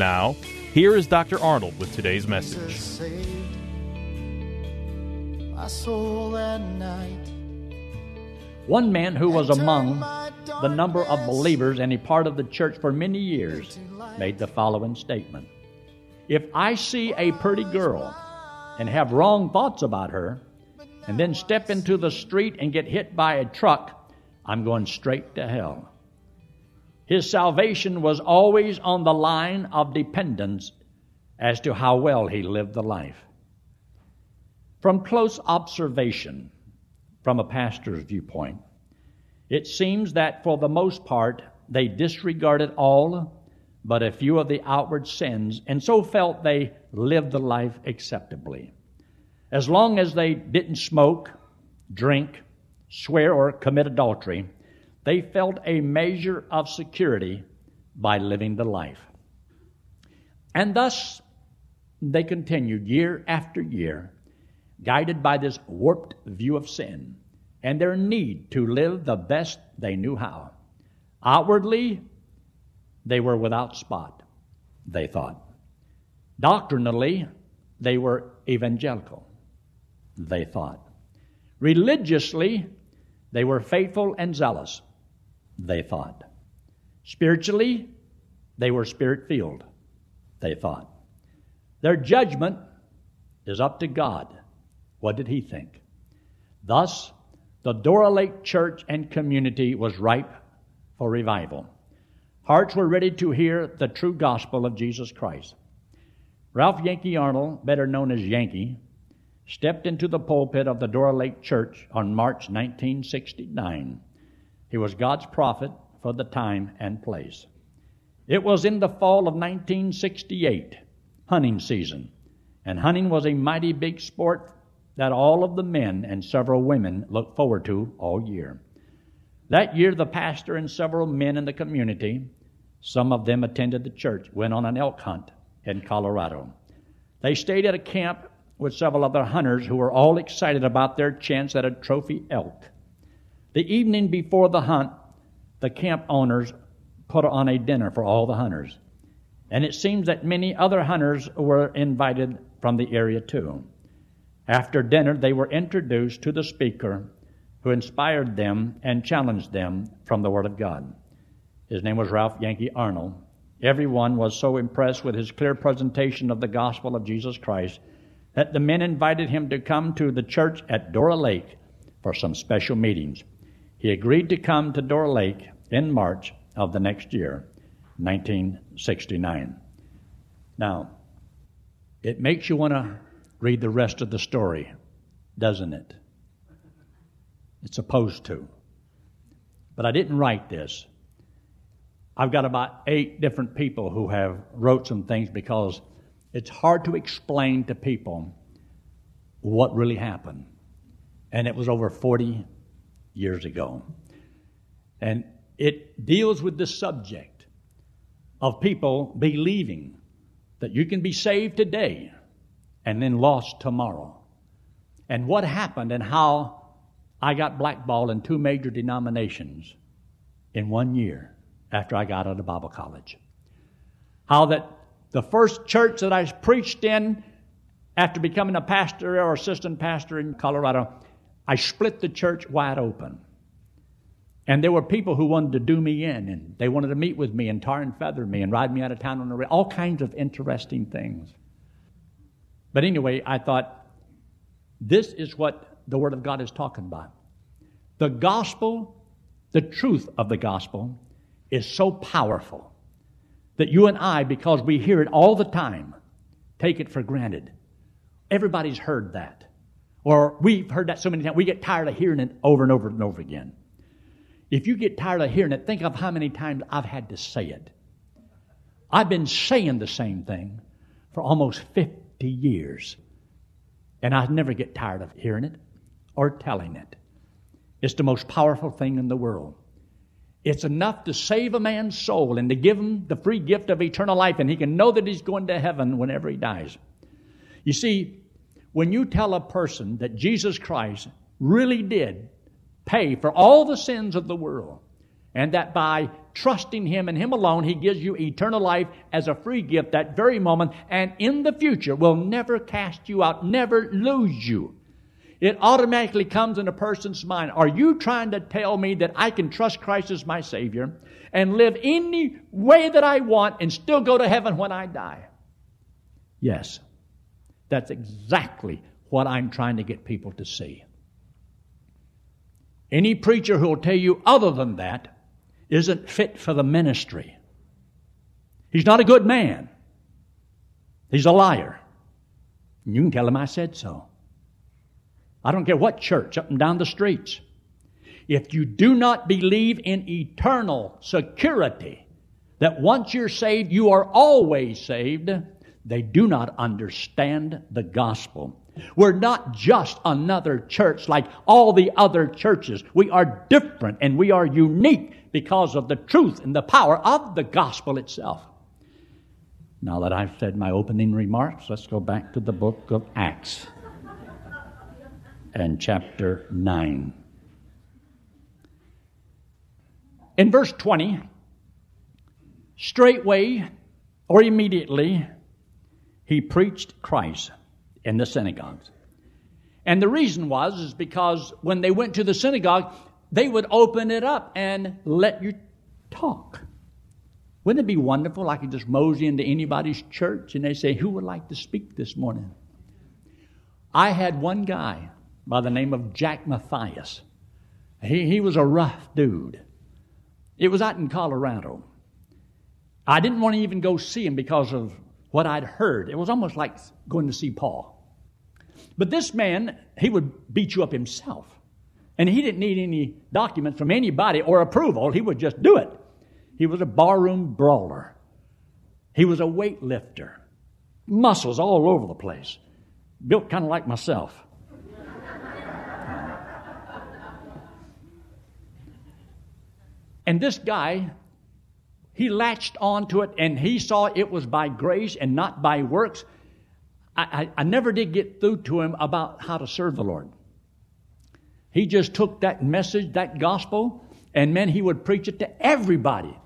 Now, here is Dr. Arnold with today's message. My soul that night. One man who was among the number of believers and a part of the church for many years made the following statement If I see a pretty girl and have wrong thoughts about her, and then step into the street and get hit by a truck, I'm going straight to hell. His salvation was always on the line of dependence as to how well he lived the life. From close observation, from a pastor's viewpoint, it seems that for the most part they disregarded all but a few of the outward sins and so felt they lived the life acceptably. As long as they didn't smoke, drink, swear, or commit adultery, they felt a measure of security by living the life. And thus they continued year after year, guided by this warped view of sin and their need to live the best they knew how. Outwardly, they were without spot, they thought. Doctrinally, they were evangelical, they thought. Religiously, they were faithful and zealous, they thought. Spiritually, they were spirit filled, they thought. Their judgment is up to God. What did He think? Thus, the Dora Lake church and community was ripe for revival. Hearts were ready to hear the true gospel of Jesus Christ. Ralph Yankee Arnold, better known as Yankee, stepped into the pulpit of the Dora Lake Church on March 1969. He was God's prophet for the time and place. It was in the fall of 1968, hunting season, and hunting was a mighty big sport that all of the men and several women looked forward to all year. That year, the pastor and several men in the community, some of them attended the church, went on an elk hunt in Colorado. They stayed at a camp with several other hunters who were all excited about their chance at a trophy elk. The evening before the hunt, the camp owners put on a dinner for all the hunters. And it seems that many other hunters were invited from the area too. After dinner, they were introduced to the speaker who inspired them and challenged them from the Word of God. His name was Ralph Yankee Arnold. Everyone was so impressed with his clear presentation of the gospel of Jesus Christ that the men invited him to come to the church at Dora Lake for some special meetings. He agreed to come to Dora Lake in March of the next year, 1969. Now, it makes you want to read the rest of the story, doesn't it? It's supposed to. But I didn't write this. I've got about eight different people who have wrote some things because it's hard to explain to people what really happened. And it was over 40 years ago. And it deals with the subject of people believing that you can be saved today and then lost tomorrow. And what happened and how I got blackballed in two major denominations in one year after I got out of Bible college. How that the first church that I preached in after becoming a pastor or assistant pastor in Colorado, I split the church wide open. And there were people who wanted to do me in, and they wanted to meet with me and tar and feather me and ride me out of town on the rail, all kinds of interesting things. But anyway, I thought this is what the Word of God is talking about. The gospel, the truth of the gospel, is so powerful that you and I, because we hear it all the time, take it for granted. Everybody's heard that. Or we've heard that so many times, we get tired of hearing it over and over and over again. If you get tired of hearing it, think of how many times I've had to say it. I've been saying the same thing for almost 50 years, and I never get tired of hearing it or telling it. It's the most powerful thing in the world. It's enough to save a man's soul and to give him the free gift of eternal life, and he can know that he's going to heaven whenever he dies. You see, when you tell a person that Jesus Christ really did pay for all the sins of the world, and that by trusting Him and Him alone, He gives you eternal life as a free gift that very moment, and in the future will never cast you out, never lose you. It automatically comes in a person's mind. Are you trying to tell me that I can trust Christ as my Savior and live any way that I want and still go to heaven when I die? Yes. That's exactly what I'm trying to get people to see. Any preacher who will tell you other than that isn't fit for the ministry. He's not a good man. He's a liar. And you can tell him I said so. I don't care what church, up and down the streets. If you do not believe in eternal security, that once you're saved, you are always saved, they do not understand the gospel. We're not just another church like all the other churches. We are different and we are unique because of the truth and the power of the gospel itself. Now that I've said my opening remarks, let's go back to the book of Acts and chapter 9. In verse 20, straightway or immediately, he preached Christ in the synagogues. And the reason was is because when they went to the synagogue, they would open it up and let you talk. Wouldn't it be wonderful? I could just mosey into anybody's church and they say, Who would like to speak this morning? I had one guy by the name of Jack Matthias. He, he was a rough dude. It was out in Colorado. I didn't want to even go see him because of what I'd heard. It was almost like going to see Paul. But this man, he would beat you up himself. And he didn't need any documents from anybody or approval. He would just do it. He was a barroom brawler. He was a weightlifter. Muscles all over the place. Built kind of like myself. and this guy he latched onto it and he saw it was by grace and not by works. I, I, I, never did get through to him about how to serve the Lord. He just took that message, that gospel, and man, he would preach it to everybody.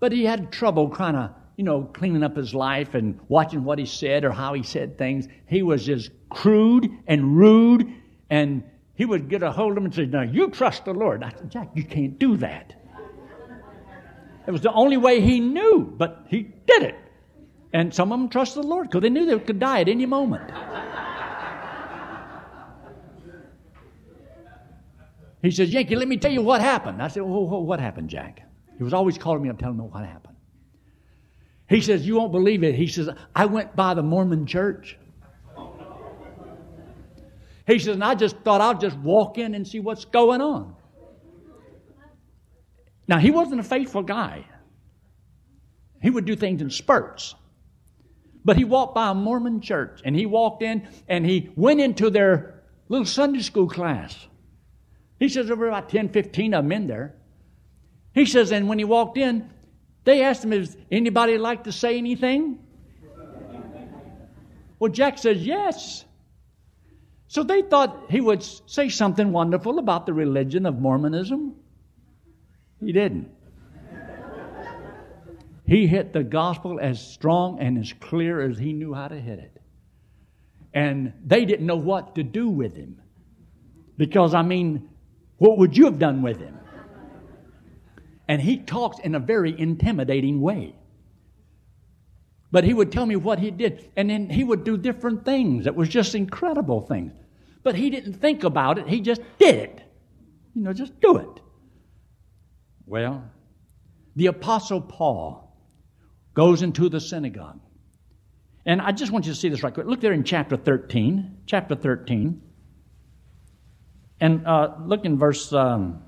But he had trouble kind of, you know, cleaning up his life and watching what he said or how he said things. He was just crude and rude, and he would get a hold of him and say, Now, you trust the Lord. I said, Jack, you can't do that. It was the only way he knew, but he did it. And some of them trusted the Lord because they knew they could die at any moment. He says, Yankee, let me tell you what happened. I said, what happened, Jack? He was always calling me up telling me what happened. He says, You won't believe it. He says, I went by the Mormon church. He says, and I just thought I'll just walk in and see what's going on. Now, he wasn't a faithful guy. He would do things in spurts. But he walked by a Mormon church and he walked in and he went into their little Sunday school class. He says there were about 10, 15 of them in there. He says, and when he walked in, they asked him, Is anybody like to say anything? Well, Jack says, Yes. So they thought he would say something wonderful about the religion of Mormonism. He didn't. He hit the gospel as strong and as clear as he knew how to hit it. And they didn't know what to do with him. Because, I mean, what would you have done with him? And he talks in a very intimidating way. But he would tell me what he did. And then he would do different things. It was just incredible things. But he didn't think about it, he just did it. You know, just do it. Well, the Apostle Paul goes into the synagogue. And I just want you to see this right quick. Look there in chapter 13. Chapter 13. And uh, look in verse, um,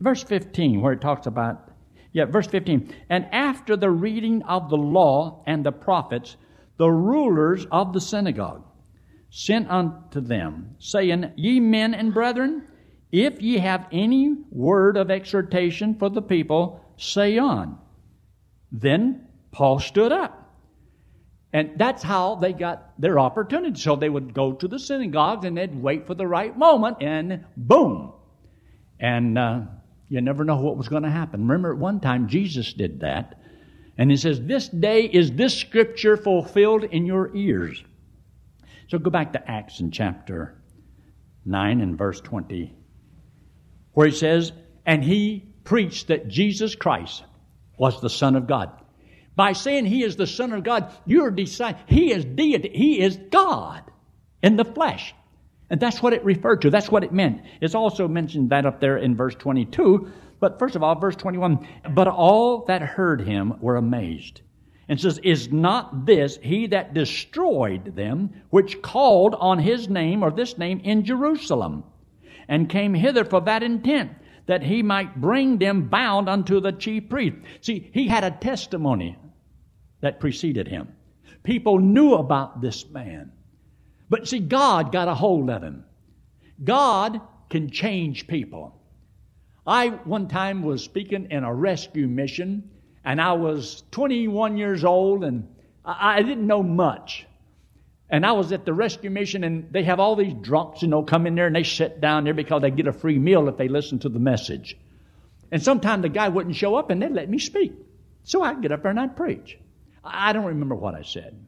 verse 15, where it talks about, yeah, verse 15. And after the reading of the law and the prophets, the rulers of the synagogue sent unto them, saying, Ye men and brethren, if ye have any word of exhortation for the people, say on. Then Paul stood up. And that's how they got their opportunity. So they would go to the synagogues and they'd wait for the right moment, and boom. And uh, you never know what was going to happen. Remember, at one time, Jesus did that. And he says, This day is this scripture fulfilled in your ears. So go back to Acts in chapter 9 and verse 20 where he says, And he preached that Jesus Christ was the Son of God. By saying he is the Son of God, you're deciding he is deity, he is God in the flesh. And that's what it referred to. That's what it meant. It's also mentioned that up there in verse 22. But first of all, verse 21, but all that heard him were amazed. And says, Is not this he that destroyed them, which called on his name or this name in Jerusalem? And came hither for that intent, that he might bring them bound unto the chief priest. See, he had a testimony that preceded him. People knew about this man. But see, God got a hold of him. God can change people. I one time was speaking in a rescue mission, and I was 21 years old, and I, didn't know much. And I was at the rescue mission, and they have all these drunks, you know, come in there and they sit down there because they get a free meal if they listen to the message. And sometimes the guy wouldn't show up, and they'd let me speak. So I'd get up there and I'd preach. I don't remember what I said.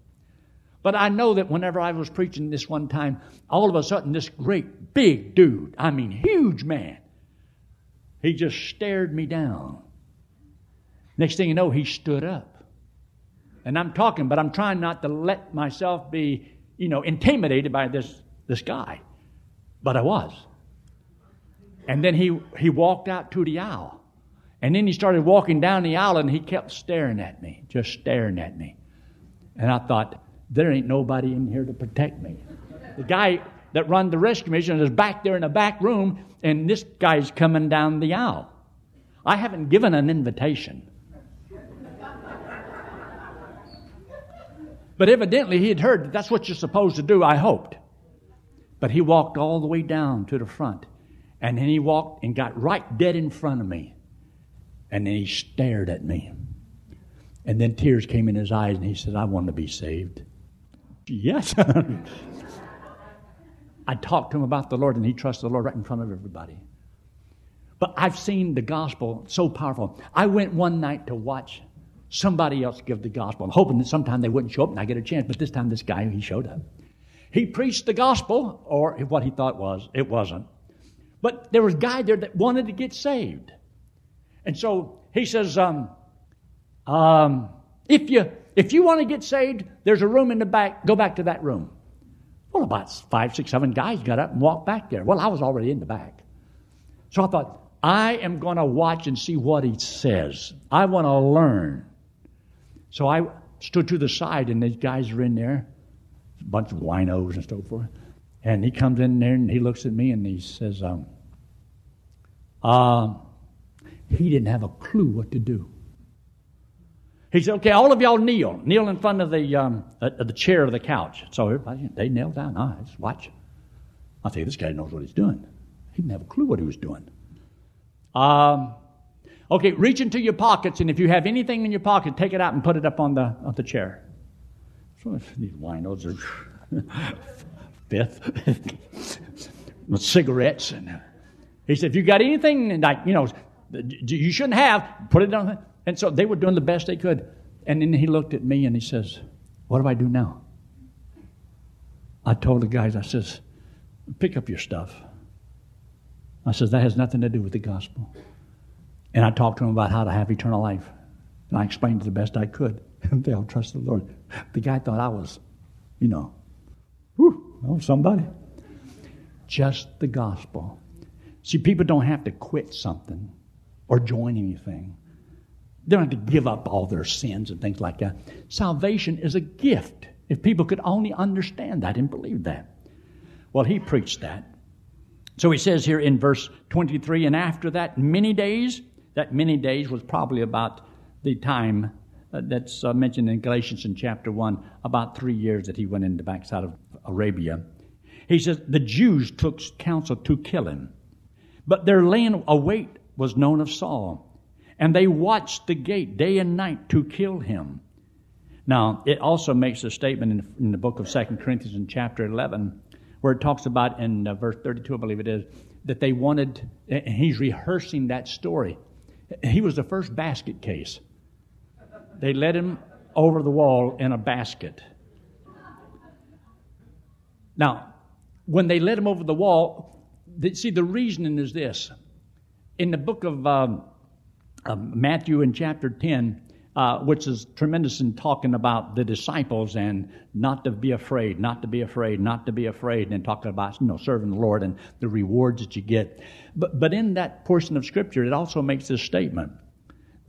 But I know that whenever I was preaching this one time, all of a sudden this great big dude, I mean huge man, he just stared me down. Next thing you know, he stood up. And I'm talking, but I'm trying not to let myself be you know, intimidated by this, this guy. But I was. And then he, he walked out to the aisle. And then he started walking down the aisle and he kept staring at me, just staring at me. And I thought, there ain't nobody in here to protect me. The guy that run the rescue mission is back there in the back room, and this guy's coming down the aisle. I haven't given an invitation. But evidently he had heard that that's what you're supposed to do, I hoped. But he walked all the way down to the front. And then he walked and got right dead in front of me. And then he stared at me. And then tears came in his eyes and he said, I want to be saved. Yes. I talked to him about the Lord and he trusted the Lord right in front of everybody. But I've seen the gospel so powerful. I went one night to watch somebody else give the gospel. I'm hoping that sometime they wouldn't show up and I get a chance, but this time this guy, he showed up. He preached the gospel, or what he thought was, it wasn't. But there was a guy there that wanted to get saved. And so he says, um, um, if you if you want to get saved, there's a room in the back. Go back to that room. Well, about five, six, seven guys got up and walked back there. Well, I was already in the back. So I thought, I am going to watch and see what he says. I want to learn. So I stood to the side, and these guys are in there, a bunch of winos and so forth. And he comes in there and he looks at me and he says, um, uh, he didn't have a clue what to do. He said, okay, all of y'all kneel. Kneel in front of the, um, uh, the chair of the couch. So everybody, they knelt down. I just watch. I think this guy knows what he's doing. He didn't have a clue what he was doing. Um, Okay, reach into your pockets, and if you have anything in your pocket, take it out and put it up on the, on the chair. So these winos are fifth. cigarettes. And he said, if you got anything like, you know, you shouldn't have, put it on. And so they were doing the best they could. And then he looked at me and he says, what do I do now? I told the guys, I says, pick up your stuff. I says, that has nothing to do with the gospel. And I talked to him about how to have eternal life. And I explained it the best I could. And they'll trust the Lord. The guy thought I was, you know, whew, somebody. Just the gospel. See, people don't have to quit something or join anything. They don't have to give up all their sins and things like that. Salvation is a gift. If people could only understand that and believe that. Well, he preached that. So he says here in verse 23, and after that many days, that many days was probably about the time uh, that's uh, mentioned in Galatians in chapter 1, about three years that he went into the backside of Arabia. He says, the Jews took counsel to kill him, but their laying await was known of Saul, and they watched the gate day and night to kill him. Now, it also makes a statement in, in the book of Second Corinthians in chapter 11 where it talks about in uh, verse 32, I believe it is, that they wanted, and he's rehearsing that story. He was the first basket case. They led him over the wall in a basket. Now, when they led him over the wall, they, see, the reasoning is this. In the book of um, uh, Matthew in chapter 10, uh, which is tremendous in talking about the disciples and not to be afraid, not to be afraid, not to be afraid, and talking about you know serving the Lord and the rewards that you get. But but in that portion of Scripture, it also makes this statement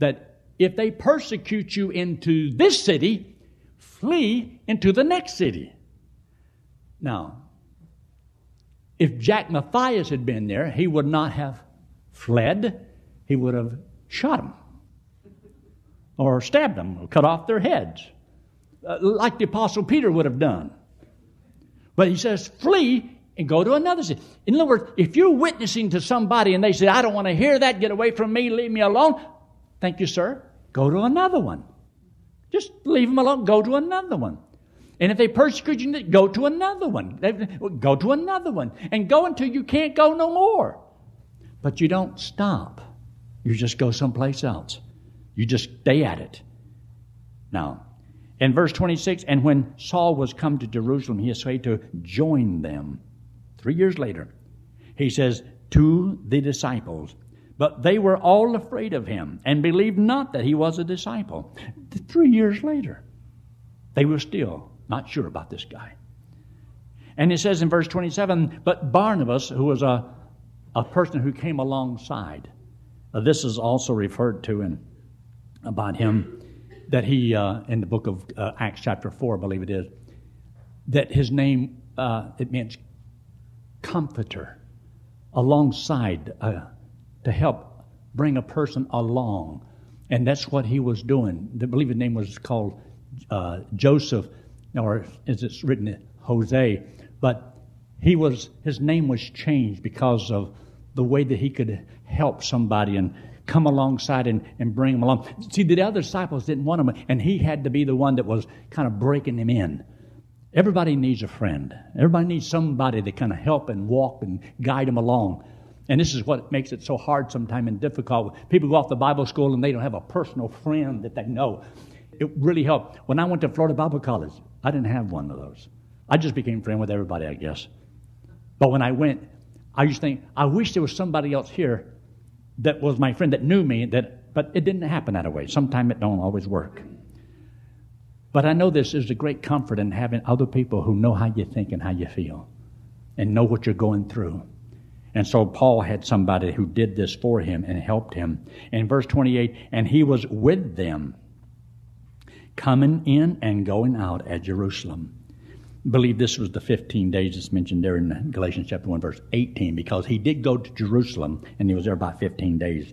that if they persecute you into this city, flee into the next city. Now, if Jack Matthias had been there, he would not have fled; he would have shot him or stabbed them or cut off their heads, uh, like the Apostle Peter would have done. But he says, flee and go to another city. In other words, if you're witnessing to somebody and they say, I don't want to hear that, get away from me, leave me alone, thank you, sir, go to another one. Just leave them alone, go to another one. And if they persecute you, go to another one. Go to another one. And go until you can't go no more. But you don't stop. You just go someplace else. You just stay at it. Now, in verse 26, and when Saul was come to Jerusalem, he essayed to join them. Three years later, he says, to the disciples. But they were all afraid of him and believed not that he was a disciple. Three years later, they were still not sure about this guy. And it says in verse 27 But Barnabas, who was a, a person who came alongside, this is also referred to in about him that he, uh, in the book of uh, Acts, chapter 4, I believe it is, that his name, uh, it means comforter, alongside, uh, to help bring a person along. And that's what he was doing. I believe his name was called uh, Joseph, or as it's written, Jose. But he was, his name was changed because of the way that he could help somebody and come alongside and, and bring them along. See, the other disciples didn't want him, and he had to be the one that was kind of breaking them in. Everybody needs a friend. Everybody needs somebody to kind of help and walk and guide them along. And this is what makes it so hard sometimes and difficult. People go off to Bible school and they don't have a personal friend that they know. It really helped. When I went to Florida Bible College, I didn't have one of those. I just became friend with everybody, I guess. But when I went, I used to think, I wish there was somebody else here that was my friend that knew me that but it didn't happen that way. Sometimes it don't always work. But i know this is a great comfort in having other people who know how you think and how you feel and know what you're going through. And so paul had somebody who did this for him and helped him. In verse 28 and he was with them coming in and going out at jerusalem believe this was the 15 days that's mentioned there in Galatians chapter 1, verse 18, because he did go to Jerusalem and he was there about 15 days.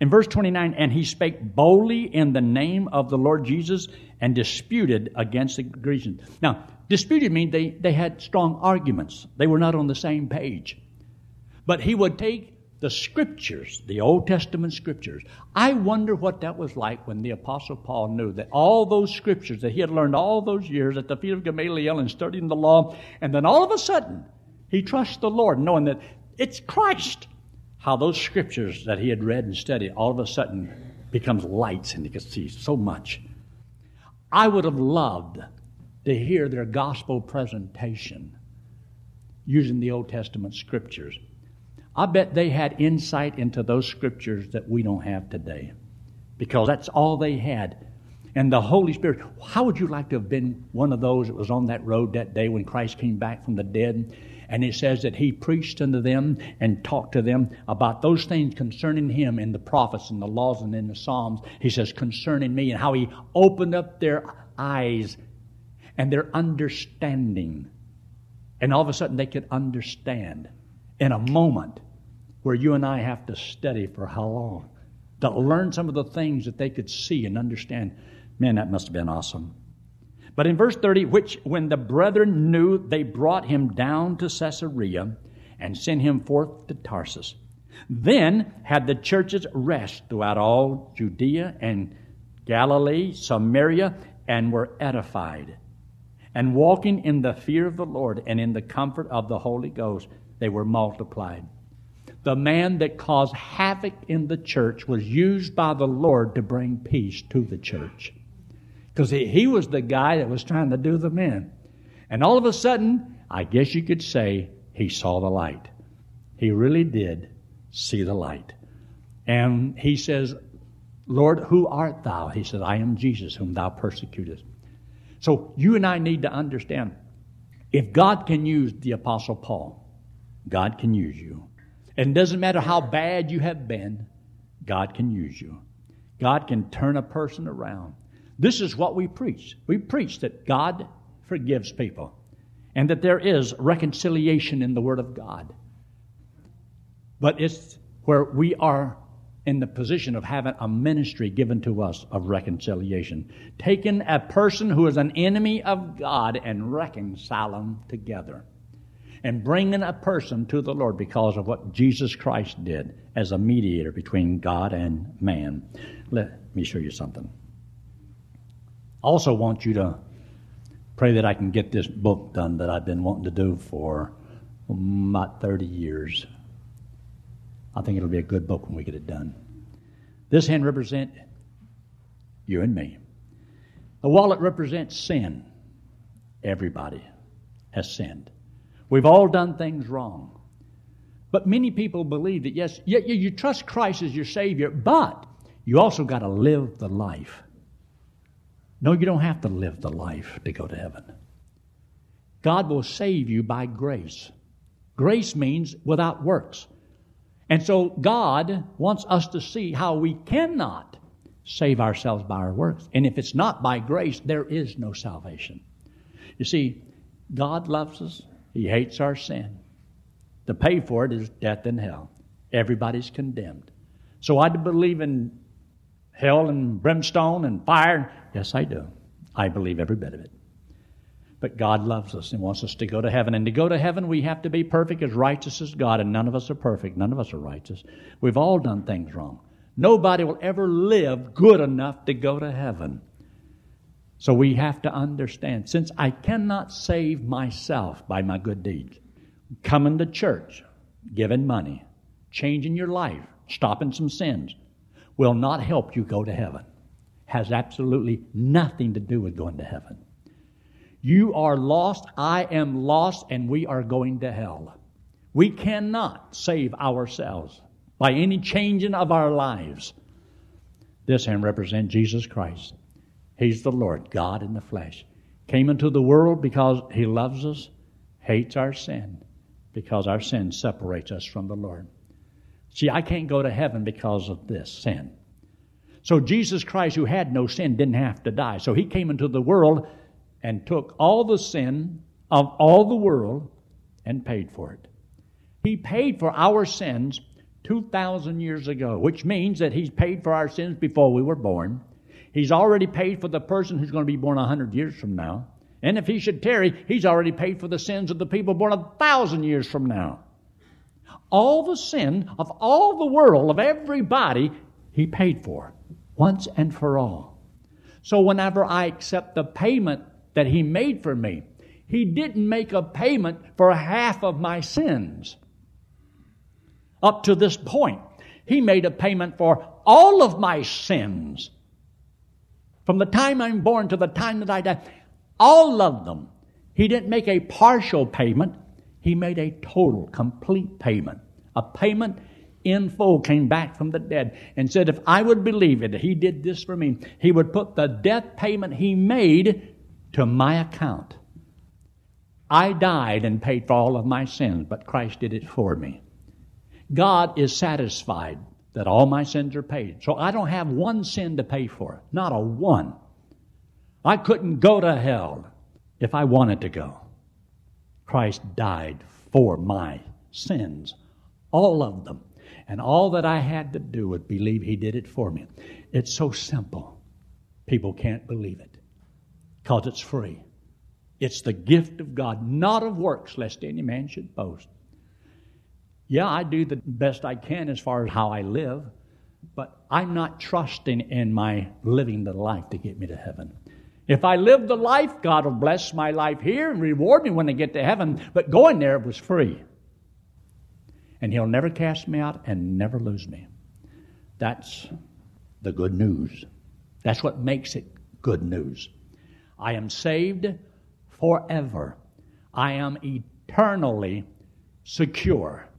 In verse 29, and he spake boldly in the name of the Lord Jesus and disputed against the Grecians. Now, disputed means they, they had strong arguments, they were not on the same page. But he would take the scriptures, the Old Testament scriptures. I wonder what that was like when the Apostle Paul knew that all those scriptures that he had learned all those years at the feet of Gamaliel and studying the law, and then all of a sudden he trusts the Lord, knowing that it's Christ. How those scriptures that he had read and studied all of a sudden becomes lights and he could see so much. I would have loved to hear their gospel presentation using the Old Testament scriptures. I bet they had insight into those scriptures that we don't have today. because that's all they had. And the Holy Spirit, how would you like to have been one of those that was on that road that day when Christ came back from the dead? And it says that he preached unto them and talked to them about those things concerning him in the prophets and the laws and in the Psalms. He says, concerning me, and how he opened up their eyes and their understanding. And all of a sudden they could understand in a moment where you and I have to study for how long to learn some of the things that they could see and understand. Man, that must have been awesome. But in verse 30, which when the brethren knew, they brought him down to Caesarea and sent him forth to Tarsus. Then had the churches rest throughout all Judea and Galilee, Samaria, and were edified. And walking in the fear of the Lord and in the comfort of the Holy Ghost, they were multiplied. The man that caused havoc in the church was used by the Lord to bring peace to the church. Because he, he was the guy that was trying to do them in. And all of a sudden, I guess you could say, he saw the light. He really did see the light. And he says, Lord, who art thou? He said, I am Jesus, whom thou persecutest. So you and I need to understand if God can use the Apostle Paul, God can use you. And it doesn't matter how bad you have been, God can use you. God can turn a person around. This is what we preach. We preach that God forgives people and that there is reconciliation in the Word of God. But it's where we are in the position of having a ministry given to us of reconciliation. Taking a person who is an enemy of God and reconcile them together. And bringing a person to the Lord because of what Jesus Christ did as a mediator between God and man. Let me show you something I also want you to pray that I can get this book done that I've been wanting to do for about 30 years. I think it'll be a good book when we get it done. This hand represents you and me. The wallet represents sin. Everybody has sinned. We've all done things wrong. But many people believe that, yes, you, you trust Christ as your Savior, but you also got to live the life. No, you don't have to live the life to go to heaven. God will save you by grace. Grace means without works. And so God wants us to see how we cannot save ourselves by our works. And if it's not by grace, there is no salvation. You see, God loves us, He hates our sin. The pay for it is death and hell. Everybody's condemned. So I believe in hell and brimstone and fire. Yes, I do. I believe every bit of it. But God loves us and wants us to go to heaven. And to go to heaven, we have to be perfect, as righteous as God, and none of us are perfect. None of us are righteous. We've all done things wrong. Nobody will ever live good enough to go to heaven. So we have to understand since I cannot save myself by my good deeds, coming to church, giving money, changing your life, stopping some sins, will not help you go to heaven has absolutely nothing to do with going to heaven. You are lost, I am lost, and we are going to hell. We cannot save ourselves by any changing of our lives. This hand represents Jesus Christ. He's the Lord, God in the flesh. Came into the world because He loves us, hates our sin, because our sin separates us from the Lord. See, I can't go to heaven because of this sin. So Jesus Christ, who had no sin, didn't have to die. So he came into the world and took all the sin of all the world and paid for it. He paid for our sins 2,000 years ago, which means that he's paid for our sins before we were born. He's already paid for the person who's going to be born 100 years from now. And if he should tarry, he's already paid for the sins of the people born a thousand years from now. All the sin of all the world, of everybody, he paid for once and for all. So whenever I accept the payment that He made for me, He didn't make a payment for half of my sins. Up to this point, He made a payment for all of my sins. From the time I'm born to the time that I die, all of them. He didn't make a partial payment, He made a total, complete payment. A payment in full came back from the dead and said, If I would believe it, He did this for me, He would put the death payment He made to my account. I died and paid for all of my sins, but Christ did it for me. God is satisfied that all my sins are paid. So I don't have one sin to pay for, not a one. I couldn't go to hell if I wanted to go. Christ died for my sins, all of them. And all that I had to do was believe He did it for me. It's so simple. People can't believe it because it's free. It's the gift of God, not of works, lest any man should boast. Yeah, I do the best I can as far as how I live, but I'm not trusting in my living the life to get me to heaven. If I live the life, God will bless my life here and reward me when I get to heaven, but going there was free. And He'll never cast me out and never lose me. That's the good news. That's what makes it good news. I am saved forever. I am eternally secure.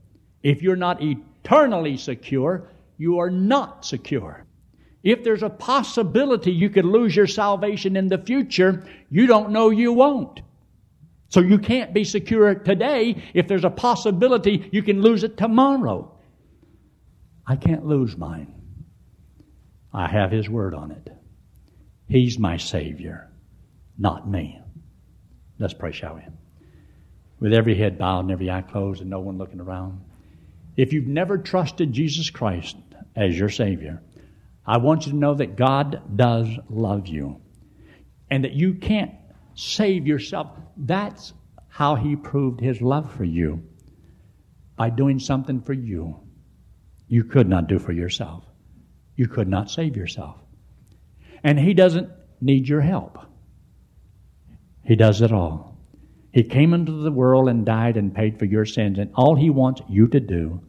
If you're not eternally secure, you are not secure. If there's a possibility you could lose your salvation in the future, you don't know you won't. So you can't be secure today if there's a possibility you can lose it tomorrow. I can't lose mine. I have His Word on it. He's my Savior, not me. Let's pray, shall we? With every head bowed and every eye closed and no one looking around. If you've never trusted Jesus Christ as your Savior, I want you to know that God does love you and that you can't save yourself. That's how He proved His love for you by doing something for you you could not do for yourself. You could not save yourself. And He doesn't need your help, He does it all. He came into the world and died and paid for your sins, and all He wants you to do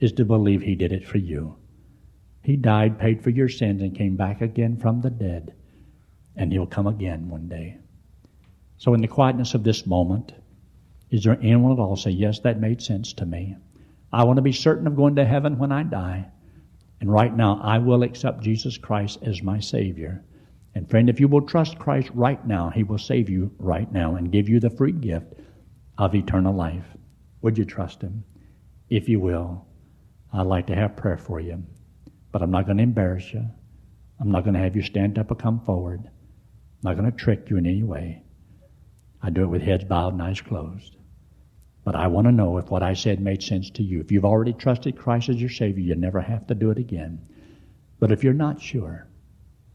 is to believe He did it for you. He died, paid for your sins, and came back again from the dead, and He'll come again one day. So, in the quietness of this moment, is there anyone at all say, Yes, that made sense to me? I want to be certain of going to heaven when I die. And right now, I will accept Jesus Christ as my Savior. And friend, if you will trust Christ right now, He will save you right now and give you the free gift of eternal life. Would you trust Him? If you will, I'd like to have prayer for you. But I'm not going to embarrass you. I'm not going to have you stand up or come forward. I'm not going to trick you in any way. I do it with heads bowed and eyes closed. But I want to know if what I said made sense to you. If you've already trusted Christ as your Savior, you never have to do it again. But if you're not sure,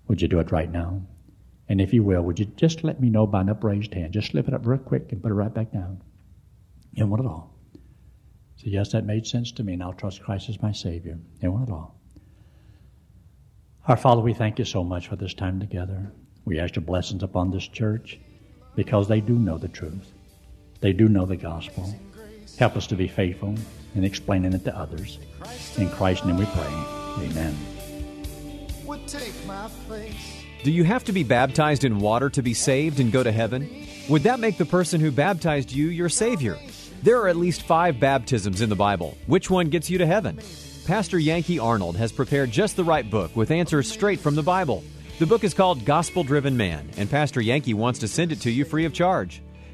would you do it right now? And if you will, would you just let me know by an upraised hand? Just slip it up real quick and put it right back down. Anyone at all? So, yes, that made sense to me, and I'll trust Christ as my Savior. Anyone at all? Our Father, we thank you so much for this time together. We ask your blessings upon this church because they do know the truth. They do know the gospel. Help us to be faithful in explaining it to others. In Christ's name we pray. Amen. Do you have to be baptized in water to be saved and go to heaven? Would that make the person who baptized you your Savior? There are at least five baptisms in the Bible. Which one gets you to heaven? Pastor Yankee Arnold has prepared just the right book with answers straight from the Bible. The book is called Gospel Driven Man, and Pastor Yankee wants to send it to you free of charge.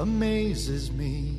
amazes me.